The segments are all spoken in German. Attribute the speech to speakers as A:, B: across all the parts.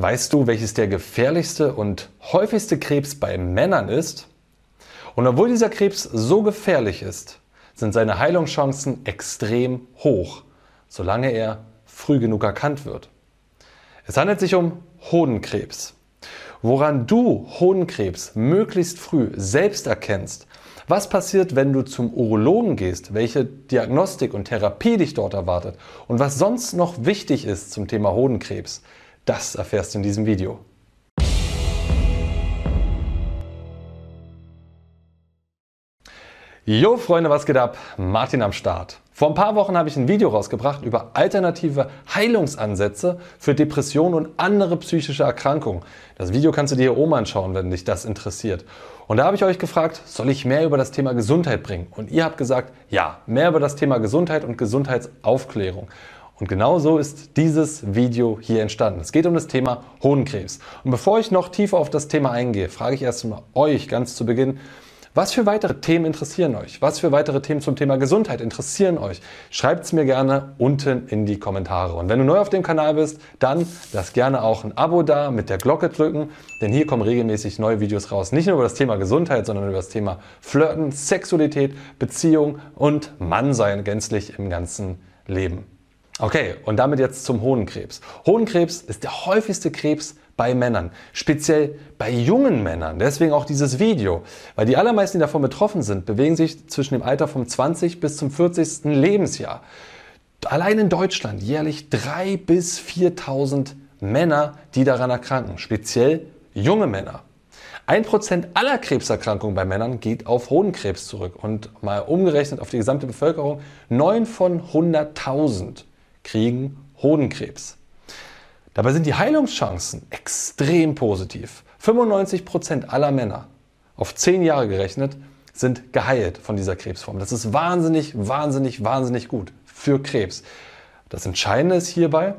A: Weißt du, welches der gefährlichste und häufigste Krebs bei Männern ist? Und obwohl dieser Krebs so gefährlich ist, sind seine Heilungschancen extrem hoch, solange er früh genug erkannt wird. Es handelt sich um Hodenkrebs. Woran du Hodenkrebs möglichst früh selbst erkennst, was passiert, wenn du zum Urologen gehst, welche Diagnostik und Therapie dich dort erwartet und was sonst noch wichtig ist zum Thema Hodenkrebs, das erfährst du in diesem Video. Jo Freunde, was geht ab? Martin am Start. Vor ein paar Wochen habe ich ein Video rausgebracht über alternative Heilungsansätze für Depressionen und andere psychische Erkrankungen. Das Video kannst du dir hier oben anschauen, wenn dich das interessiert. Und da habe ich euch gefragt, soll ich mehr über das Thema Gesundheit bringen? Und ihr habt gesagt, ja, mehr über das Thema Gesundheit und Gesundheitsaufklärung. Und genau so ist dieses Video hier entstanden. Es geht um das Thema Hodenkrebs. Und bevor ich noch tiefer auf das Thema eingehe, frage ich erst mal euch ganz zu Beginn, was für weitere Themen interessieren euch? Was für weitere Themen zum Thema Gesundheit interessieren euch? Schreibt es mir gerne unten in die Kommentare. Und wenn du neu auf dem Kanal bist, dann lass gerne auch ein Abo da, mit der Glocke drücken, denn hier kommen regelmäßig neue Videos raus. Nicht nur über das Thema Gesundheit, sondern über das Thema Flirten, Sexualität, Beziehung und Mannsein gänzlich im ganzen Leben. Okay, und damit jetzt zum Hodenkrebs. Hodenkrebs ist der häufigste Krebs bei Männern, speziell bei jungen Männern. Deswegen auch dieses Video, weil die allermeisten, die davon betroffen sind, bewegen sich zwischen dem Alter vom 20 bis zum 40. Lebensjahr. Allein in Deutschland jährlich 3.000 bis 4.000 Männer, die daran erkranken, speziell junge Männer. Ein Prozent aller Krebserkrankungen bei Männern geht auf Hodenkrebs zurück und mal umgerechnet auf die gesamte Bevölkerung 9 von 100.000 kriegen Hodenkrebs. Dabei sind die Heilungschancen extrem positiv. 95% aller Männer, auf 10 Jahre gerechnet, sind geheilt von dieser Krebsform. Das ist wahnsinnig, wahnsinnig, wahnsinnig gut für Krebs. Das Entscheidende ist hierbei,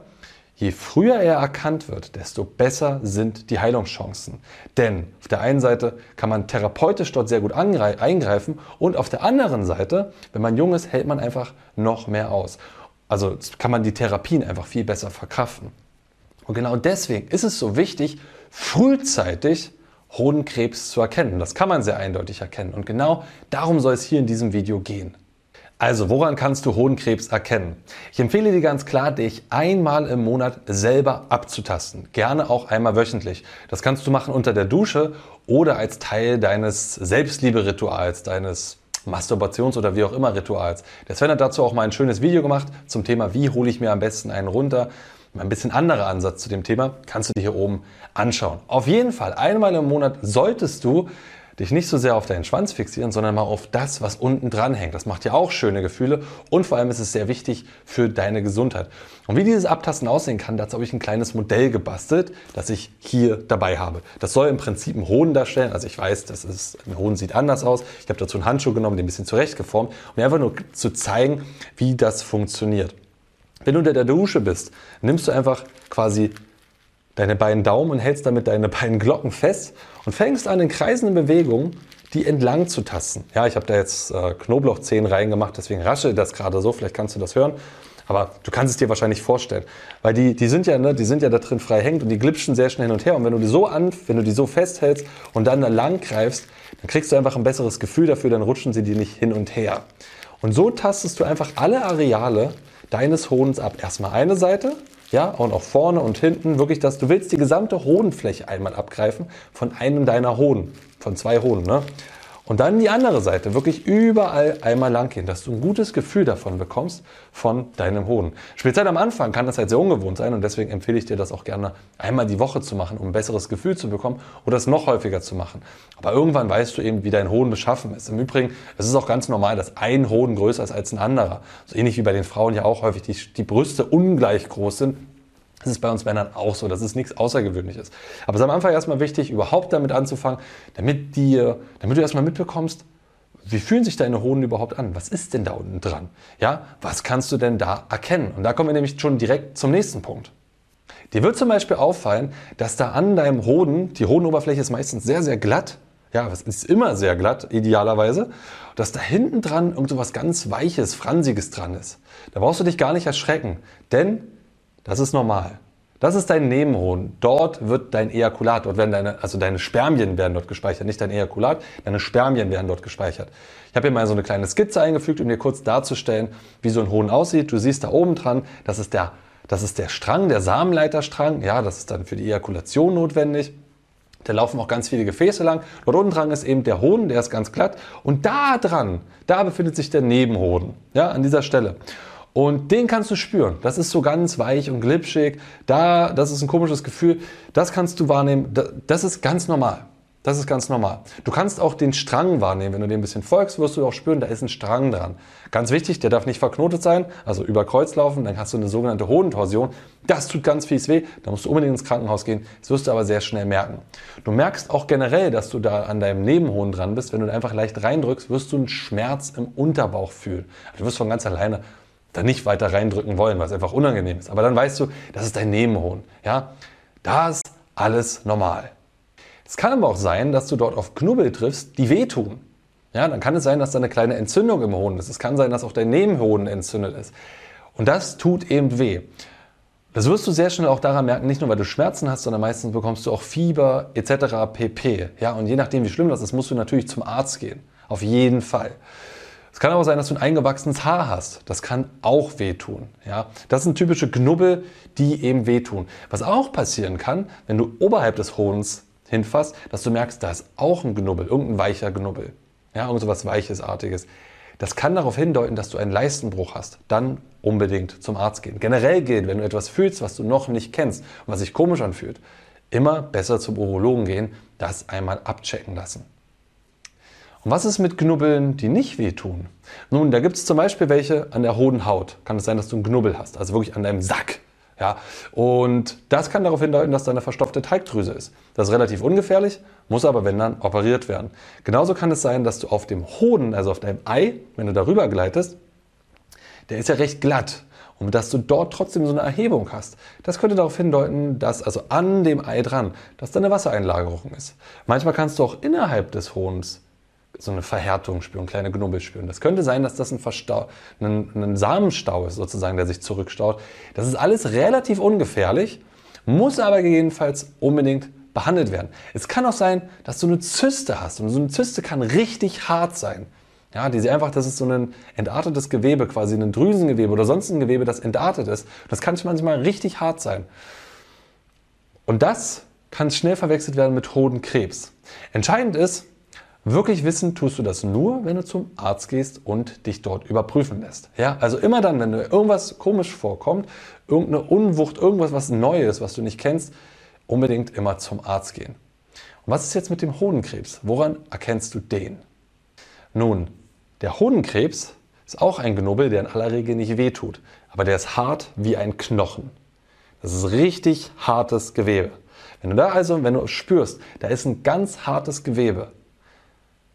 A: je früher er erkannt wird, desto besser sind die Heilungschancen. Denn auf der einen Seite kann man therapeutisch dort sehr gut eingreifen und auf der anderen Seite, wenn man jung ist, hält man einfach noch mehr aus. Also kann man die Therapien einfach viel besser verkraften. Und genau deswegen ist es so wichtig, frühzeitig Hodenkrebs zu erkennen. Das kann man sehr eindeutig erkennen. Und genau darum soll es hier in diesem Video gehen. Also, woran kannst du Hodenkrebs erkennen? Ich empfehle dir ganz klar, dich einmal im Monat selber abzutasten. Gerne auch einmal wöchentlich. Das kannst du machen unter der Dusche oder als Teil deines Selbstliebe-Rituals, deines Masturbations- oder wie auch immer Rituals. Der Sven hat dazu auch mal ein schönes Video gemacht zum Thema, wie hole ich mir am besten einen runter. Ein bisschen anderer Ansatz zu dem Thema kannst du dir hier oben anschauen. Auf jeden Fall, einmal im Monat solltest du dich nicht so sehr auf deinen Schwanz fixieren, sondern mal auf das, was unten dran hängt. Das macht ja auch schöne Gefühle und vor allem ist es sehr wichtig für deine Gesundheit. Und wie dieses Abtasten aussehen kann, dazu habe ich ein kleines Modell gebastelt, das ich hier dabei habe. Das soll im Prinzip einen Hoden darstellen. Also ich weiß, das ist, ein Hoden sieht anders aus. Ich habe dazu einen Handschuh genommen, den ein bisschen zurechtgeformt, um einfach nur zu zeigen, wie das funktioniert. Wenn du unter der Dusche bist, nimmst du einfach quasi deine beiden Daumen und hältst damit deine beiden Glocken fest und fängst an in kreisenden Bewegungen die entlang zu tasten. Ja, ich habe da jetzt äh, Knoblauchzehen reingemacht, deswegen rasche das gerade so, vielleicht kannst du das hören. Aber du kannst es dir wahrscheinlich vorstellen. Weil die, die, sind ja, ne, die sind ja da drin frei hängend und die glitschen sehr schnell hin und her. Und wenn du die so an, wenn du die so festhältst und dann da lang greifst, dann kriegst du einfach ein besseres Gefühl dafür, dann rutschen sie dir nicht hin und her. Und so tastest du einfach alle Areale deines Hodens ab. Erstmal eine Seite, ja, und auch vorne und hinten, wirklich, dass du willst die gesamte Hodenfläche einmal abgreifen von einem deiner Hoden, von zwei Hoden, ne? Und dann die andere Seite, wirklich überall einmal lang gehen, dass du ein gutes Gefühl davon bekommst von deinem Hoden. Speziell am Anfang kann das halt sehr ungewohnt sein und deswegen empfehle ich dir das auch gerne einmal die Woche zu machen, um ein besseres Gefühl zu bekommen oder es noch häufiger zu machen. Aber irgendwann weißt du eben, wie dein Hoden beschaffen ist. Im Übrigen, es ist auch ganz normal, dass ein Hoden größer ist als ein anderer. So ähnlich wie bei den Frauen ja auch häufig die, die Brüste ungleich groß sind das ist bei uns Männern auch so. Das ist nichts Außergewöhnliches. Aber es ist am Anfang erstmal wichtig, überhaupt damit anzufangen, damit, die, damit du erstmal mitbekommst, wie fühlen sich deine Hoden überhaupt an? Was ist denn da unten dran? Ja, was kannst du denn da erkennen? Und da kommen wir nämlich schon direkt zum nächsten Punkt. Dir wird zum Beispiel auffallen, dass da an deinem Hoden, die Hodenoberfläche ist meistens sehr, sehr glatt. Ja, es ist immer sehr glatt, idealerweise. Dass da hinten dran irgend so was ganz Weiches, Fransiges dran ist. Da brauchst du dich gar nicht erschrecken, denn das ist normal. Das ist dein Nebenhoden. Dort wird dein Ejakulat, dort werden deine, also deine Spermien werden dort gespeichert, nicht dein Ejakulat, deine Spermien werden dort gespeichert. Ich habe hier mal so eine kleine Skizze eingefügt, um dir kurz darzustellen, wie so ein Hoden aussieht. Du siehst da oben dran, das ist der, das ist der Strang, der Samenleiterstrang. Ja, das ist dann für die Ejakulation notwendig. Da laufen auch ganz viele Gefäße lang. Dort unten dran ist eben der Hoden, der ist ganz glatt. Und da dran, da befindet sich der Nebenhoden. Ja, an dieser Stelle. Und den kannst du spüren. Das ist so ganz weich und glitschig. Da, das ist ein komisches Gefühl. Das kannst du wahrnehmen. Das ist ganz normal. Das ist ganz normal. Du kannst auch den Strang wahrnehmen. Wenn du dem ein bisschen folgst, wirst du auch spüren, da ist ein Strang dran. Ganz wichtig, der darf nicht verknotet sein, also über Kreuz laufen, dann hast du eine sogenannte Hodentorsion. Das tut ganz fies weh, da musst du unbedingt ins Krankenhaus gehen. Das wirst du aber sehr schnell merken. Du merkst auch generell, dass du da an deinem Nebenhoden dran bist. Wenn du da einfach leicht reindrückst, wirst du einen Schmerz im Unterbauch fühlen. Du wirst von ganz alleine da nicht weiter reindrücken wollen, weil es einfach unangenehm ist. Aber dann weißt du, das ist dein Nebenhoden. Ja, da ist alles normal. Es kann aber auch sein, dass du dort auf Knubbel triffst, die wehtun. Ja, dann kann es sein, dass da eine kleine Entzündung im Hoden ist. Es kann sein, dass auch dein Nebenhoden entzündet ist. Und das tut eben weh. Das wirst du sehr schnell auch daran merken, nicht nur weil du Schmerzen hast, sondern meistens bekommst du auch Fieber etc. pp. Ja, und je nachdem, wie schlimm das ist, musst du natürlich zum Arzt gehen. Auf jeden Fall. Es kann aber sein, dass du ein eingewachsenes Haar hast. Das kann auch wehtun. Ja? Das sind typische Knubbel, die eben wehtun. Was auch passieren kann, wenn du oberhalb des Hodens hinfasst, dass du merkst, da ist auch ein Knubbel, irgendein weicher Knubbel. Ja, irgend so was Weiches, Artiges. Das kann darauf hindeuten, dass du einen Leistenbruch hast. Dann unbedingt zum Arzt gehen. Generell gilt, wenn du etwas fühlst, was du noch nicht kennst und was sich komisch anfühlt, immer besser zum Urologen gehen, das einmal abchecken lassen. Und was ist mit Knubbeln, die nicht wehtun? Nun, da gibt es zum Beispiel welche an der Hodenhaut. Kann es sein, dass du einen Knubbel hast, also wirklich an deinem Sack. Ja, und das kann darauf hindeuten, dass da eine verstopfte Teigdrüse ist. Das ist relativ ungefährlich, muss aber, wenn dann, operiert werden. Genauso kann es sein, dass du auf dem Hoden, also auf deinem Ei, wenn du darüber gleitest, der ist ja recht glatt und dass du dort trotzdem so eine Erhebung hast. Das könnte darauf hindeuten, dass also an dem Ei dran, dass da eine Wassereinlagerung ist. Manchmal kannst du auch innerhalb des Hodens so eine Verhärtung spüren, kleine Knubbel spüren. Das könnte sein, dass das ein, Verstau ein, ein Samenstau ist, sozusagen, der sich zurückstaut. Das ist alles relativ ungefährlich, muss aber gegebenenfalls unbedingt behandelt werden. Es kann auch sein, dass du eine Zyste hast und so eine Zyste kann richtig hart sein. Ja, die einfach, das ist so ein entartetes Gewebe, quasi ein Drüsengewebe oder sonst ein Gewebe, das entartet ist. Das kann manchmal richtig hart sein. Und das kann schnell verwechselt werden mit Hodenkrebs. Entscheidend ist, Wirklich wissen tust du das nur, wenn du zum Arzt gehst und dich dort überprüfen lässt. Ja, also immer dann, wenn dir irgendwas komisch vorkommt, irgendeine Unwucht, irgendwas was Neues, was du nicht kennst, unbedingt immer zum Arzt gehen. Und was ist jetzt mit dem Hodenkrebs? Woran erkennst du den? Nun, der Hodenkrebs ist auch ein Knubbel, der in aller Regel nicht wehtut, aber der ist hart wie ein Knochen. Das ist richtig hartes Gewebe. Wenn du da also, wenn du spürst, da ist ein ganz hartes Gewebe,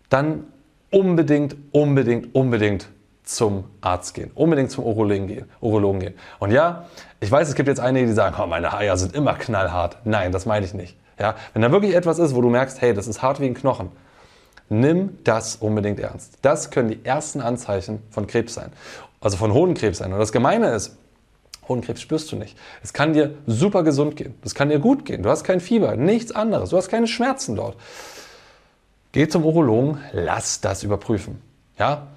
A: dann unbedingt, unbedingt, unbedingt zum Arzt gehen, unbedingt zum Urologen gehen, Urologen gehen. Und ja, ich weiß, es gibt jetzt einige, die sagen, oh, meine Eier sind immer knallhart. Nein, das meine ich nicht. Ja, wenn da wirklich etwas ist, wo du merkst, hey, das ist hart wie ein Knochen, nimm das unbedingt ernst. Das können die ersten Anzeichen von Krebs sein, also von Hodenkrebs sein. Und das Gemeine ist, Hodenkrebs spürst du nicht. Es kann dir super gesund gehen. Es kann dir gut gehen. Du hast kein Fieber, nichts anderes. Du hast keine Schmerzen dort. Geh zum Urologen, lass das überprüfen. Ja?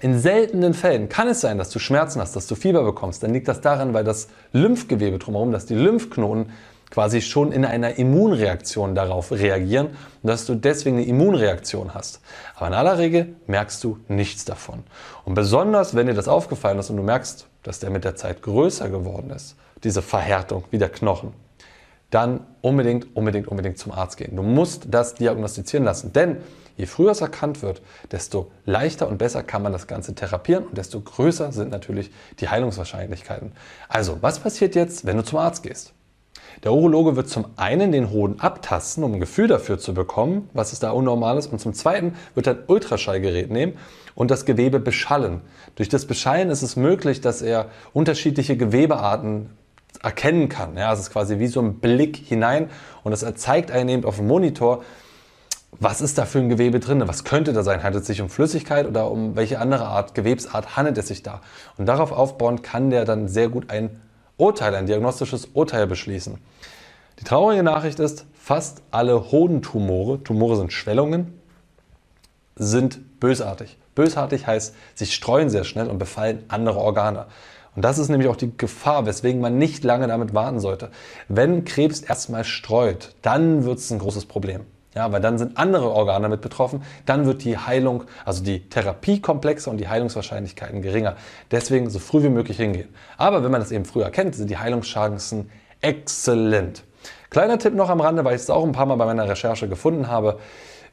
A: In seltenen Fällen kann es sein, dass du Schmerzen hast, dass du Fieber bekommst. Dann liegt das daran, weil das Lymphgewebe drumherum, dass die Lymphknoten quasi schon in einer Immunreaktion darauf reagieren und dass du deswegen eine Immunreaktion hast. Aber in aller Regel merkst du nichts davon. Und besonders, wenn dir das aufgefallen ist und du merkst, dass der mit der Zeit größer geworden ist, diese Verhärtung wie der Knochen, dann unbedingt, unbedingt, unbedingt zum Arzt gehen. Du musst das diagnostizieren lassen, denn je früher es erkannt wird, desto leichter und besser kann man das Ganze therapieren und desto größer sind natürlich die Heilungswahrscheinlichkeiten. Also, was passiert jetzt, wenn du zum Arzt gehst? Der Urologe wird zum einen den Hoden abtasten, um ein Gefühl dafür zu bekommen, was ist da Unnormales, und zum zweiten wird er ein Ultraschallgerät nehmen und das Gewebe beschallen. Durch das Beschallen ist es möglich, dass er unterschiedliche Gewebearten erkennen kann. Ja, es ist quasi wie so ein Blick hinein und es zeigt einem eben auf dem Monitor, was ist da für ein Gewebe drin? Was könnte da sein? Handelt es sich um Flüssigkeit oder um welche andere Art, Gewebsart handelt es sich da? Und darauf aufbauend kann der dann sehr gut ein Urteil, ein diagnostisches Urteil beschließen. Die traurige Nachricht ist, fast alle Hodentumore, Tumore sind Schwellungen, sind bösartig. Bösartig heißt, sie streuen sehr schnell und befallen andere Organe. Und das ist nämlich auch die Gefahr, weswegen man nicht lange damit warten sollte. Wenn Krebs erstmal streut, dann wird es ein großes Problem. Ja, weil dann sind andere Organe damit betroffen, dann wird die Heilung, also die Therapie komplexer und die Heilungswahrscheinlichkeiten geringer. Deswegen so früh wie möglich hingehen. Aber wenn man das eben früher kennt, sind die Heilungschancen exzellent. Kleiner Tipp noch am Rande, weil ich es auch ein paar Mal bei meiner Recherche gefunden habe.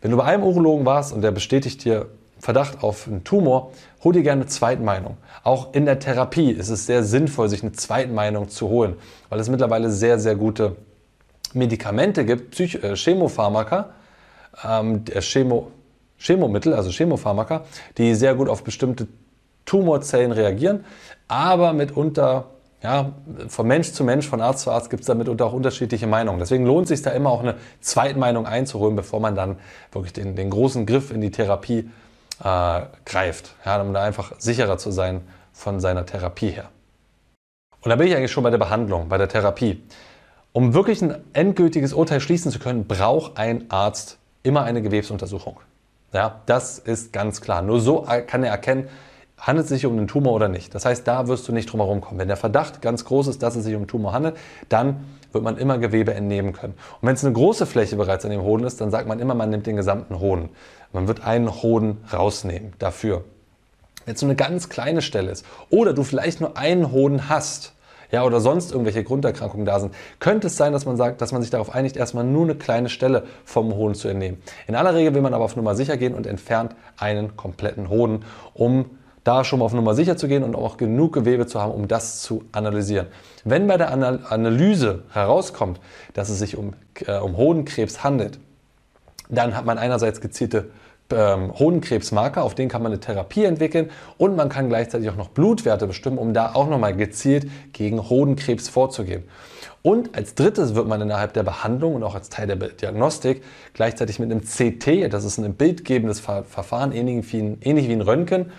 A: Wenn du bei einem Urologen warst und der bestätigt dir Verdacht auf einen Tumor, hol dir gerne eine Zweitmeinung. Auch in der Therapie ist es sehr sinnvoll, sich eine Zweitmeinung zu holen, weil es mittlerweile sehr, sehr gute Medikamente gibt, Psych äh, Chemopharmaka, ähm, Chemo, Chemomittel, also Chemopharmaka, die sehr gut auf bestimmte Tumorzellen reagieren, aber mitunter ja, von Mensch zu Mensch, von Arzt zu Arzt gibt es da mitunter auch unterschiedliche Meinungen. Deswegen lohnt es sich da immer auch eine Zweitmeinung einzuholen, bevor man dann wirklich den, den großen Griff in die Therapie äh, greift, ja, um da einfach sicherer zu sein von seiner Therapie her. Und da bin ich eigentlich schon bei der Behandlung, bei der Therapie. Um wirklich ein endgültiges Urteil schließen zu können, braucht ein Arzt immer eine Gewebsuntersuchung. Ja, das ist ganz klar. Nur so kann er erkennen, handelt es sich um einen Tumor oder nicht. Das heißt, da wirst du nicht drum herum kommen. Wenn der Verdacht ganz groß ist, dass es sich um einen Tumor handelt, dann wird man immer Gewebe entnehmen können. Und wenn es eine große Fläche bereits an dem Hoden ist, dann sagt man immer, man nimmt den gesamten Hoden. Man wird einen Hoden rausnehmen dafür. Wenn es nur eine ganz kleine Stelle ist oder du vielleicht nur einen Hoden hast, ja, oder sonst irgendwelche Grunderkrankungen da sind, könnte es sein, dass man sagt, dass man sich darauf einigt, erstmal nur eine kleine Stelle vom Hoden zu entnehmen. In aller Regel will man aber auf Nummer sicher gehen und entfernt einen kompletten Hoden, um da schon mal auf Nummer sicher zu gehen und auch genug Gewebe zu haben, um das zu analysieren. Wenn bei der Analyse herauskommt, dass es sich um, äh, um Hodenkrebs handelt, dann hat man einerseits gezielte ähm, Hodenkrebsmarker, auf denen kann man eine Therapie entwickeln und man kann gleichzeitig auch noch Blutwerte bestimmen, um da auch nochmal gezielt gegen Hodenkrebs vorzugehen. Und als drittes wird man innerhalb der Behandlung und auch als Teil der Diagnostik gleichzeitig mit einem CT, das ist ein bildgebendes Verfahren, ähnlich wie ein, ähnlich wie ein Röntgen,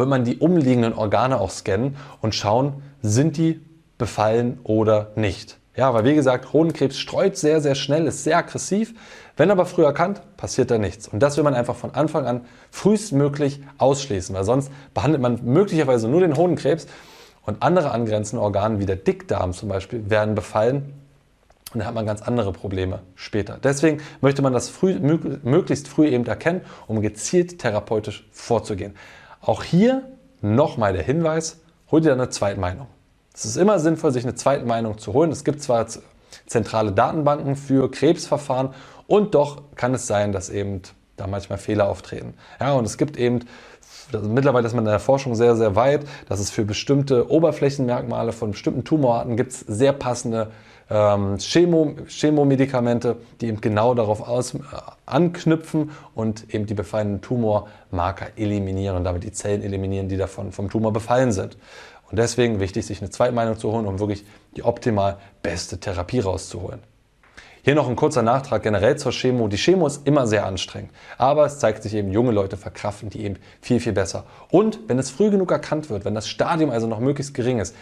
A: wird man die umliegenden Organe auch scannen und schauen, sind die befallen oder nicht. Ja, weil wie gesagt, Hodenkrebs streut sehr, sehr schnell, ist sehr aggressiv. Wenn aber früh erkannt, passiert da nichts. Und das will man einfach von Anfang an frühestmöglich ausschließen, weil sonst behandelt man möglicherweise nur den Hodenkrebs und andere angrenzende Organe wie der Dickdarm zum Beispiel werden befallen und dann hat man ganz andere Probleme später. Deswegen möchte man das früh, möglichst früh eben erkennen, um gezielt therapeutisch vorzugehen. Auch hier nochmal der Hinweis, hol dir eine Zweitmeinung. Es ist immer sinnvoll, sich eine Zweitmeinung zu holen. Es gibt zwar zentrale Datenbanken für Krebsverfahren und doch kann es sein, dass eben da manchmal Fehler auftreten. Ja, und es gibt eben mittlerweile ist man in der Forschung sehr, sehr weit, dass es für bestimmte Oberflächenmerkmale von bestimmten Tumorarten gibt sehr passende ähm, Chemo, Chemomedikamente, die eben genau darauf aus, äh, anknüpfen und eben die befallenen Tumormarker eliminieren und damit die Zellen eliminieren, die davon vom Tumor befallen sind. Und deswegen wichtig, sich eine Zweitmeinung zu holen, um wirklich die optimal beste Therapie rauszuholen. Hier noch ein kurzer Nachtrag generell zur Chemo. Die Chemo ist immer sehr anstrengend, aber es zeigt sich eben, junge Leute verkraften die eben viel, viel besser. Und wenn es früh genug erkannt wird, wenn das Stadium also noch möglichst gering ist,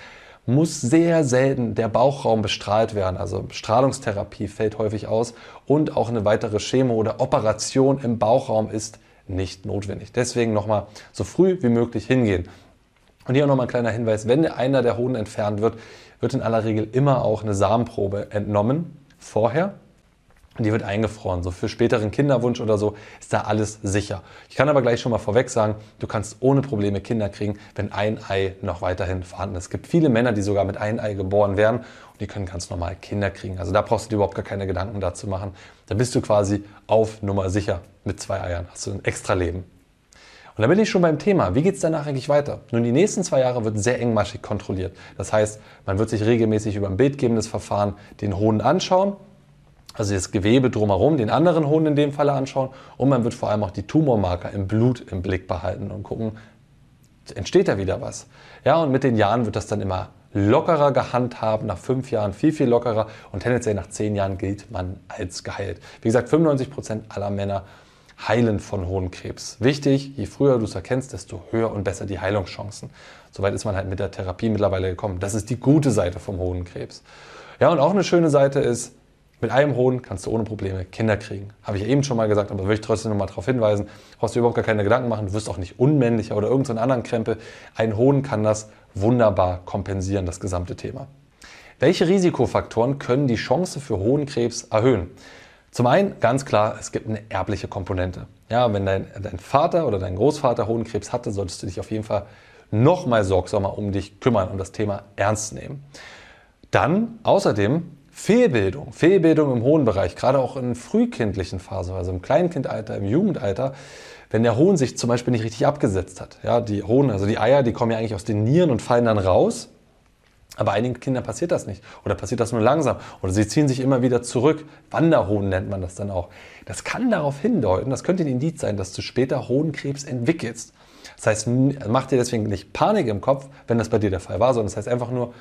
A: muss sehr selten der Bauchraum bestrahlt werden. Also Strahlungstherapie fällt häufig aus und auch eine weitere Chemo oder Operation im Bauchraum ist nicht notwendig. Deswegen nochmal so früh wie möglich hingehen. Und hier nochmal ein kleiner Hinweis, wenn einer der Hoden entfernt wird, wird in aller Regel immer auch eine Samenprobe entnommen vorher. Die wird eingefroren. So für späteren Kinderwunsch oder so ist da alles sicher. Ich kann aber gleich schon mal vorweg sagen, du kannst ohne Probleme Kinder kriegen, wenn ein Ei noch weiterhin vorhanden ist. Es gibt viele Männer, die sogar mit einem Ei geboren werden und die können ganz normal Kinder kriegen. Also da brauchst du dir überhaupt gar keine Gedanken dazu machen. Da bist du quasi auf Nummer sicher mit zwei Eiern. Hast du ein extra Leben. Und da bin ich schon beim Thema. Wie geht es danach eigentlich weiter? Nun, die nächsten zwei Jahre wird sehr engmaschig kontrolliert. Das heißt, man wird sich regelmäßig über ein bildgebendes Verfahren den Hoden anschauen, also das Gewebe drumherum, den anderen Hoden in dem Falle anschauen und man wird vor allem auch die Tumormarker im Blut im Blick behalten und gucken, entsteht da wieder was. Ja, und mit den Jahren wird das dann immer lockerer gehandhabt, nach fünf Jahren viel, viel lockerer und tendenziell nach zehn Jahren gilt man als geheilt. Wie gesagt, 95 Prozent aller Männer Heilen von Hodenkrebs. Wichtig, je früher du es erkennst, desto höher und besser die Heilungschancen. Soweit ist man halt mit der Therapie mittlerweile gekommen. Das ist die gute Seite vom Hodenkrebs. Ja, und auch eine schöne Seite ist, mit einem Hoden kannst du ohne Probleme Kinder kriegen. Habe ich eben schon mal gesagt, aber will ich trotzdem noch mal darauf hinweisen. Brauchst du überhaupt gar keine Gedanken machen. Du wirst auch nicht unmännlicher oder irgendeinen anderen Krempel. Ein Hoden kann das wunderbar kompensieren, das gesamte Thema. Welche Risikofaktoren können die Chance für Hodenkrebs erhöhen? Zum einen ganz klar, es gibt eine erbliche Komponente. Ja, wenn dein, dein Vater oder dein Großvater Hodenkrebs hatte, solltest du dich auf jeden Fall noch mal sorgsamer um dich kümmern und das Thema ernst nehmen. Dann außerdem Fehlbildung, Fehlbildung im hohen Bereich, gerade auch in frühkindlichen Phasen, also im Kleinkindalter, im Jugendalter, wenn der Hohn sich zum Beispiel nicht richtig abgesetzt hat. Ja, die Hohn, also die Eier, die kommen ja eigentlich aus den Nieren und fallen dann raus. Aber einigen Kindern passiert das nicht oder passiert das nur langsam oder sie ziehen sich immer wieder zurück. Wanderhohn nennt man das dann auch. Das kann darauf hindeuten, das könnte ein Indiz sein, dass du später Hohenkrebs entwickelst. Das heißt, mach dir deswegen nicht Panik im Kopf, wenn das bei dir der Fall war, sondern das heißt einfach nur,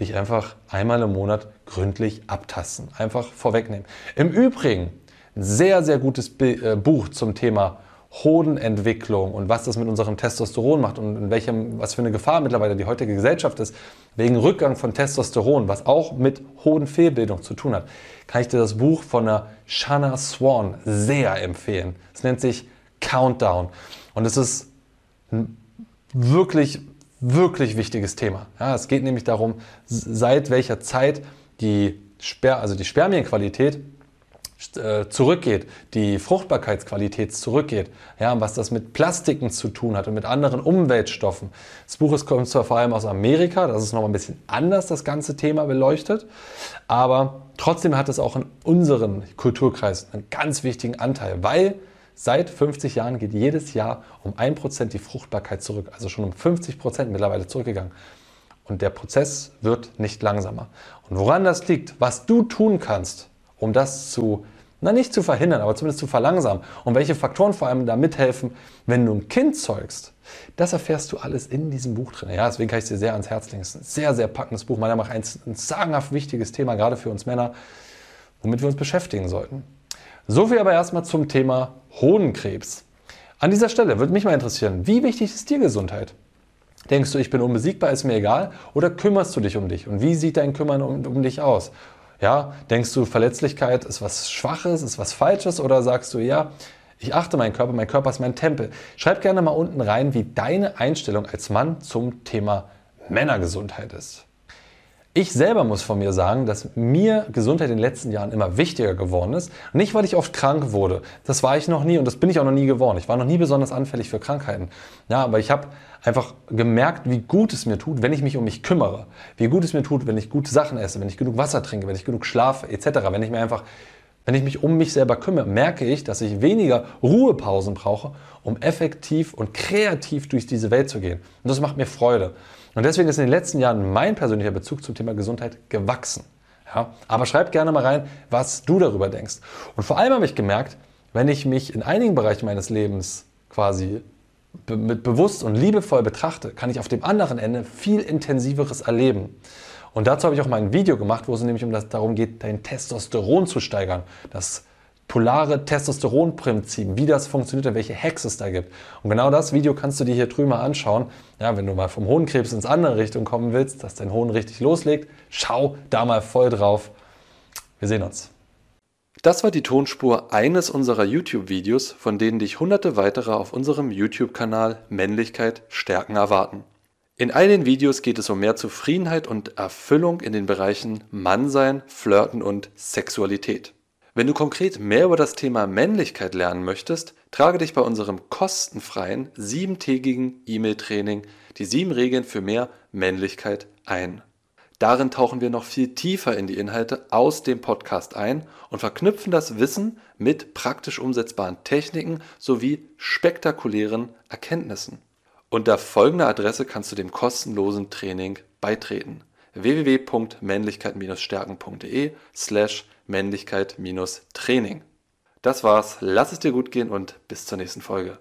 A: dich einfach einmal im Monat gründlich abtasten. Einfach vorwegnehmen. Im Übrigen, ein sehr, sehr gutes äh, Buch zum Thema Hodenentwicklung und was das mit unserem Testosteron macht und in welchem, was für eine Gefahr mittlerweile die heutige Gesellschaft ist, wegen Rückgang von Testosteron, was auch mit Hodenfehlbildung zu tun hat, kann ich dir das Buch von der Shanna Swan sehr empfehlen. Es nennt sich Countdown und es ist wirklich wirklich wichtiges Thema. Ja, es geht nämlich darum, seit welcher Zeit die, Sper also die Spermienqualität äh, zurückgeht, die Fruchtbarkeitsqualität zurückgeht, ja, was das mit Plastiken zu tun hat und mit anderen Umweltstoffen. Das Buch ist, kommt zwar vor allem aus Amerika, das ist noch ein bisschen anders, das ganze Thema beleuchtet, aber trotzdem hat es auch in unseren Kulturkreisen einen ganz wichtigen Anteil, weil Seit 50 Jahren geht jedes Jahr um 1% die Fruchtbarkeit zurück, also schon um 50% mittlerweile zurückgegangen. Und der Prozess wird nicht langsamer. Und woran das liegt, was du tun kannst, um das zu, na nicht zu verhindern, aber zumindest zu verlangsamen und welche Faktoren vor allem da mithelfen, wenn du ein Kind zeugst, das erfährst du alles in diesem Buch drin. Ja, deswegen kann ich es dir sehr ans Herz legen. Es ist ein sehr, sehr packendes Buch, meiner Meinung nach ein, ein sagenhaft wichtiges Thema, gerade für uns Männer, womit wir uns beschäftigen sollten. So viel aber erstmal zum Thema Hodenkrebs. An dieser Stelle würde mich mal interessieren, wie wichtig ist dir Gesundheit? Denkst du, ich bin unbesiegbar, ist mir egal? Oder kümmerst du dich um dich? Und wie sieht dein Kümmern um, um dich aus? Ja, denkst du, Verletzlichkeit ist was Schwaches, ist was Falsches? Oder sagst du, ja, ich achte meinen Körper, mein Körper ist mein Tempel. Schreib gerne mal unten rein, wie deine Einstellung als Mann zum Thema Männergesundheit ist. Ich selber muss von mir sagen, dass mir Gesundheit in den letzten Jahren immer wichtiger geworden ist. Nicht, weil ich oft krank wurde. Das war ich noch nie und das bin ich auch noch nie geworden. Ich war noch nie besonders anfällig für Krankheiten. Ja, aber ich habe einfach gemerkt, wie gut es mir tut, wenn ich mich um mich kümmere. Wie gut es mir tut, wenn ich gute Sachen esse, wenn ich genug Wasser trinke, wenn ich genug schlafe, etc. Wenn ich mir einfach wenn ich mich um mich selber kümmere, merke ich, dass ich weniger Ruhepausen brauche, um effektiv und kreativ durch diese Welt zu gehen. Und das macht mir Freude. Und deswegen ist in den letzten Jahren mein persönlicher Bezug zum Thema Gesundheit gewachsen. Ja? Aber schreib gerne mal rein, was du darüber denkst. Und vor allem habe ich gemerkt, wenn ich mich in einigen Bereichen meines Lebens quasi be mit bewusst und liebevoll betrachte, kann ich auf dem anderen Ende viel intensiveres erleben. Und dazu habe ich auch mal ein Video gemacht, wo es nämlich um das, darum geht, dein Testosteron zu steigern. Das polare Testosteronprinzip, wie das funktioniert und welche Hacks es da gibt. Und genau das Video kannst du dir hier drüben mal anschauen. Ja, wenn du mal vom Hohenkrebs ins andere Richtung kommen willst, dass dein Hohn richtig loslegt, schau da mal voll drauf. Wir sehen uns. Das war die Tonspur eines unserer YouTube-Videos, von denen dich hunderte weitere auf unserem YouTube-Kanal Männlichkeit stärken erwarten. In all den Videos geht es um mehr Zufriedenheit und Erfüllung in den Bereichen Mannsein, Flirten und Sexualität. Wenn du konkret mehr über das Thema Männlichkeit lernen möchtest, trage dich bei unserem kostenfreien siebentägigen E-Mail-Training die sieben Regeln für mehr Männlichkeit ein. Darin tauchen wir noch viel tiefer in die Inhalte aus dem Podcast ein und verknüpfen das Wissen mit praktisch umsetzbaren Techniken sowie spektakulären Erkenntnissen. Unter folgender Adresse kannst du dem kostenlosen Training beitreten: www.männlichkeit-stärken.de slash Männlichkeit-Training. Das war's, lass es dir gut gehen und bis zur nächsten Folge.